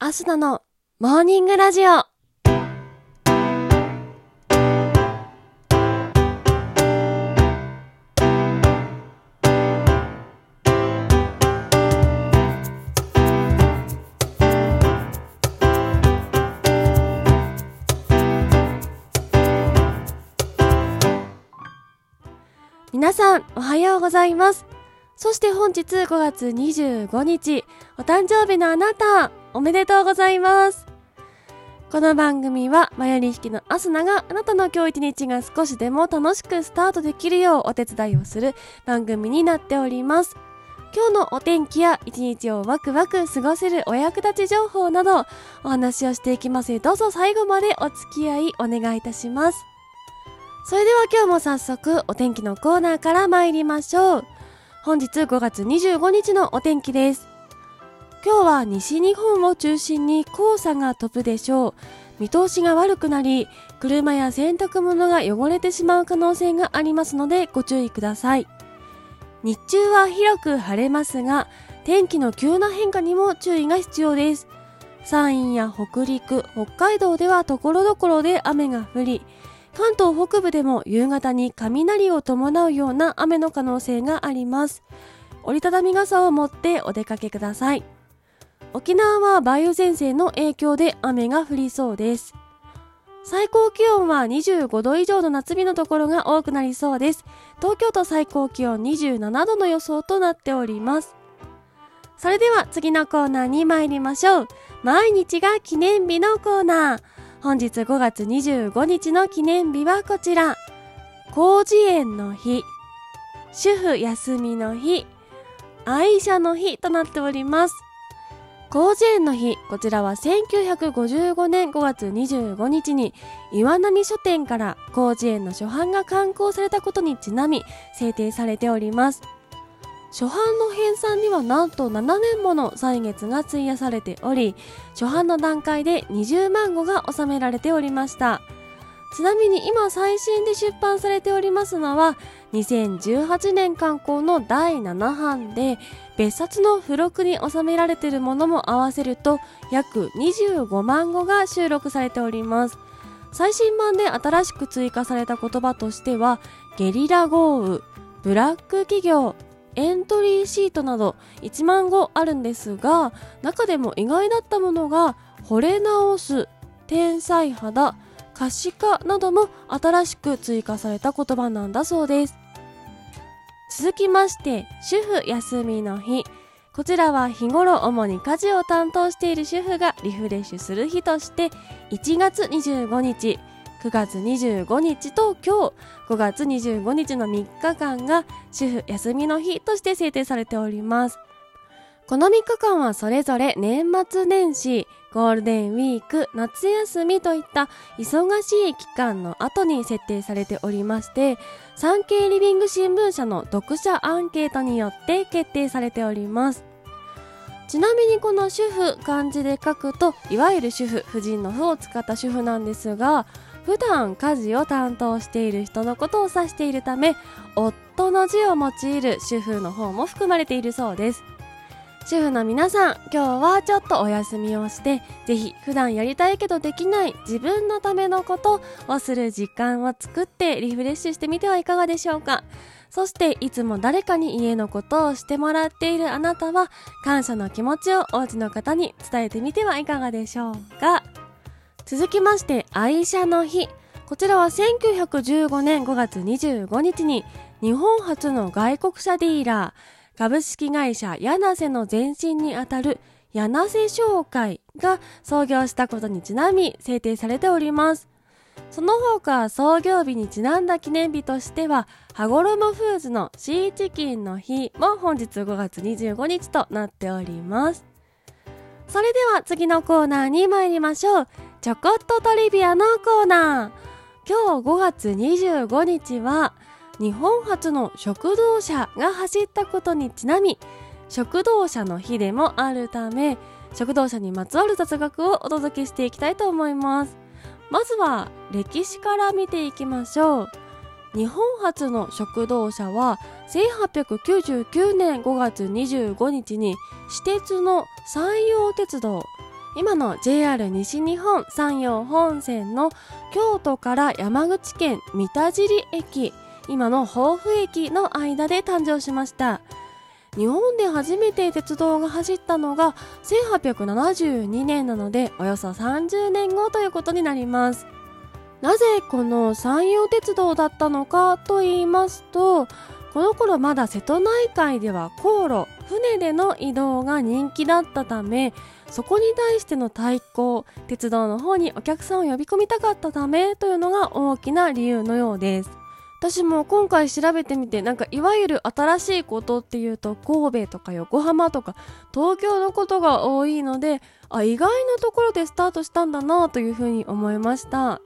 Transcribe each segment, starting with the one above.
アスナのモーニングラジオ。皆さん、おはようございます。そして本日5月25日、お誕生日のあなた、おめでとうございます。この番組は、マヨリ引きのアスナがあなたの今日一日が少しでも楽しくスタートできるようお手伝いをする番組になっております。今日のお天気や一日をワクワク過ごせるお役立ち情報などお話をしていきますどうぞ最後までお付き合いお願いいたします。それでは今日も早速お天気のコーナーから参りましょう。本日5月25日のお天気です。今日は西日本を中心に黄砂が飛ぶでしょう。見通しが悪くなり、車や洗濯物が汚れてしまう可能性がありますのでご注意ください。日中は広く晴れますが、天気の急な変化にも注意が必要です。山陰や北陸、北海道では所々で雨が降り、関東北部でも夕方に雷を伴うような雨の可能性があります。折りたたみ傘を持ってお出かけください。沖縄は梅雨前線の影響で雨が降りそうです。最高気温は25度以上の夏日のところが多くなりそうです。東京都最高気温27度の予想となっております。それでは次のコーナーに参りましょう。毎日が記念日のコーナー。本日5月25日の記念日はこちら。広辞苑の日、主婦休みの日、愛車の日となっております。広辞苑の日、こちらは1955年5月25日に岩波書店から広辞苑の初版が刊行されたことにちなみ制定されております。初版の編纂にはなんと7年もの歳月が費やされており、初版の段階で20万語が収められておりました。ちなみに今最新で出版されておりますのは、2018年刊行の第7版で、別冊の付録に収められているものも合わせると、約25万語が収録されております。最新版で新しく追加された言葉としては、ゲリラ豪雨、ブラック企業、エントリーシートなど1万語あるんですが、中でも意外だったものが、惚れ直す、天才肌、可視化なども新しく追加された言葉なんだそうです。続きまして、主婦休みの日。こちらは日頃主に家事を担当している主婦がリフレッシュする日として、1月25日、9月25日と今日5月25日の3日間が主婦休みの日として制定されております。この3日間はそれぞれ年末年始、ゴールデンウィーク、夏休みといった忙しい期間の後に設定されておりまして、産経リビング新聞社の読者アンケートによって決定されております。ちなみにこの主婦漢字で書くと、いわゆる主婦、婦人の婦を使った主婦なんですが、普段家事を担当している人のことを指しているため、夫の字を用いる主婦の方も含まれているそうです。主婦の皆さん、今日はちょっとお休みをして、ぜひ普段やりたいけどできない自分のためのことをする時間を作ってリフレッシュしてみてはいかがでしょうか。そしていつも誰かに家のことをしてもらっているあなたは、感謝の気持ちをお家の方に伝えてみてはいかがでしょうか。続きまして、愛車の日。こちらは1915年5月25日に日本初の外国車ディーラー、株式会社柳瀬の前身にあたる柳瀬商会が創業したことにちなみ制定されております。その他創業日にちなんだ記念日としては、羽衣フーズのシーチキンの日も本日5月25日となっております。それでは次のコーナーに参りましょう。ちょこっとトリビアのコーナー。今日5月25日は、日本初の食堂車が走ったことにちなみ、食堂車の日でもあるため、食堂車にまつわる雑学をお届けしていきたいと思います。まずは歴史から見ていきましょう。日本初の食堂車は1899年5月25日に私鉄の山陽鉄道今の JR 西日本山陽本線の京都から山口県三田尻駅今の豊富駅の間で誕生しました。日本で初めて鉄道が走ったのが1872年なのでおよそ30年後ということになります。なぜこの山陽鉄道だったのかと言いますとこの頃まだ瀬戸内海では航路船での移動が人気だったためそこに対しての対抗鉄道の方にお客さんを呼び込みたかったためというのが大きな理由のようです。私も今回調べてみてなんかいわゆる新しいことっていうと神戸とか横浜とか東京のことが多いのであ意外なところでスタートしたんだなというふうに思いました。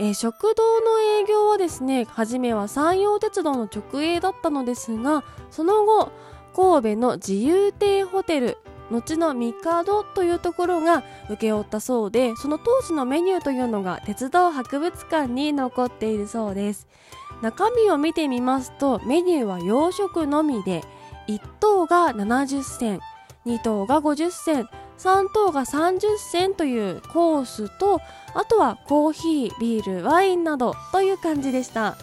えー、食堂の営業はですね初めは山陽鉄道の直営だったのですがその後神戸の自由亭ホテル後の帝というところが請け負ったそうでその当時のメニューというのが鉄道博物館に残っているそうです。中身を見てみますとメニューは洋食のみで1等が70銭2等が50銭3等が30銭というコースとあとはコーヒービールワインなどという感じでした。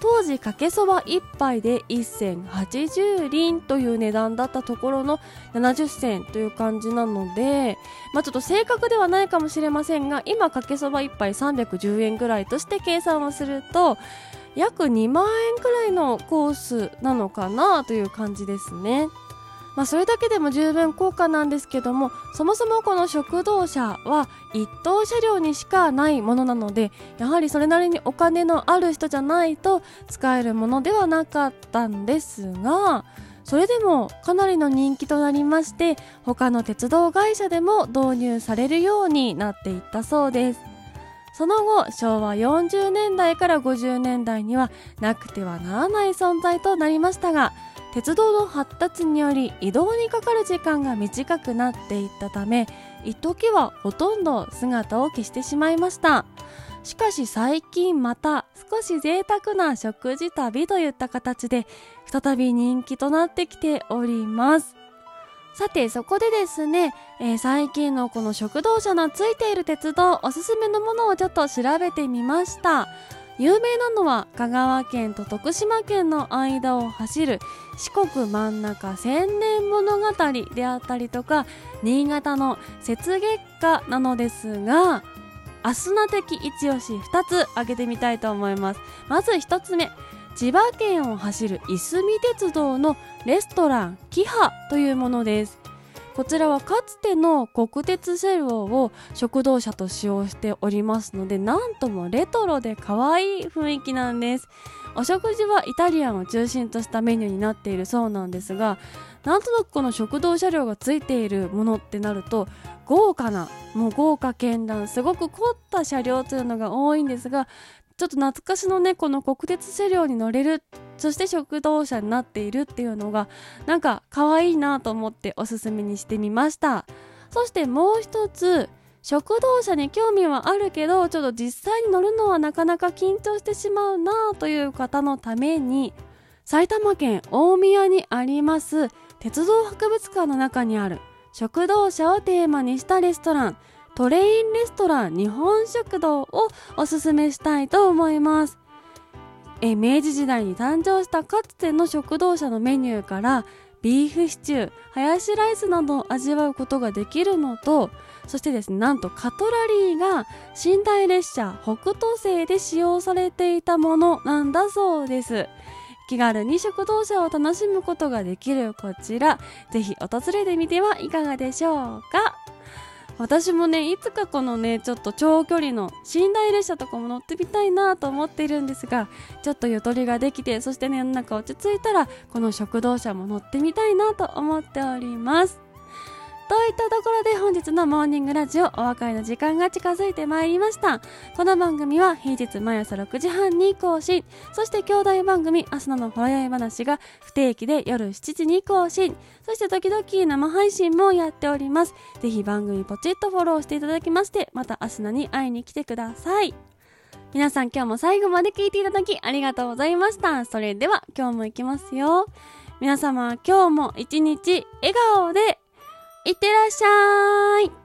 当時かけそば1杯で1銭80輪という値段だったところの70銭という感じなので、まあ、ちょっと正確ではないかもしれませんが今かけそば1杯310円ぐらいとして計算をすると約2万円くらいのコースなのかなという感じですね。まあ、それだけでも十分高価なんですけどもそもそもこの食堂車は一等車両にしかないものなのでやはりそれなりにお金のある人じゃないと使えるものではなかったんですがそれでもかなりの人気となりまして他の鉄道会社でも導入されるようになっていったそうですその後昭和40年代から50年代にはなくてはならない存在となりましたが鉄道の発達により移動にかかる時間が短くなっていったため一時はほとんど姿を消してしまいました。しかし最近また少し贅沢な食事旅といった形で再び人気となってきております。さてそこでですね、えー、最近のこの食堂車のついている鉄道おすすめのものをちょっと調べてみました。有名なのは香川県と徳島県の間を走る四国真ん中千年物語であったりとか新潟の雪月花なのですがアスナ的一押し二つ挙げてみたいと思います。まず一つ目千葉県を走るいすみ鉄道のレストランキハというものです。こちらはかつての国鉄車両を食堂車と使用しておりますのでなんともレトロで可愛い雰囲気なんです。お食事はイタリアンを中心としたメニューになっているそうなんですがなんとなくこの食堂車両がついているものってなると豪華なもう豪華絢爛すごく凝った車両というのが多いんですがちょっと懐かしのねこの国鉄車両に乗れるそして食堂車になっているっていうのがなんか可愛いなと思っておすすめにしてみました。そしてもう一つ食堂車に興味はあるけどちょっと実際に乗るのはなかなか緊張してしまうなという方のために埼玉県大宮にあります鉄道博物館の中にある食堂車をテーマにしたレストラントレインレストラン日本食堂をおすすめしたいと思います。え明治時代に誕生したかつての食堂車のメニューからビーフシチューハヤシライスなどを味わうことができるのとそしてですねなんとカトラリーが寝台列車北斗星で使用されていたものなんだそうです。気軽に食堂車を楽しむことができるこちらぜひ訪れてみてはいかがでしょうか？私もねいつかこのねちょっと長距離の寝台列車とかも乗ってみたいなと思っているんですがちょっとゆとりができてそしてねなんか落ち着いたらこの食堂車も乗ってみたいなと思っております。といったところで本日のモーニングラジオお別れの時間が近づいてまいりました。この番組は平日毎朝6時半に更新、そして兄弟番組明日のほろ酔い話が不定期で夜7時に更新、そして時々生配信もやっております。ぜひ番組ポチッとフォローしていただきまして、また明日に会いに来てください。皆さん今日も最後まで聞いていただきありがとうございました。それでは今日も行きますよ。皆様今日も一日笑顔でいってらっしゃい。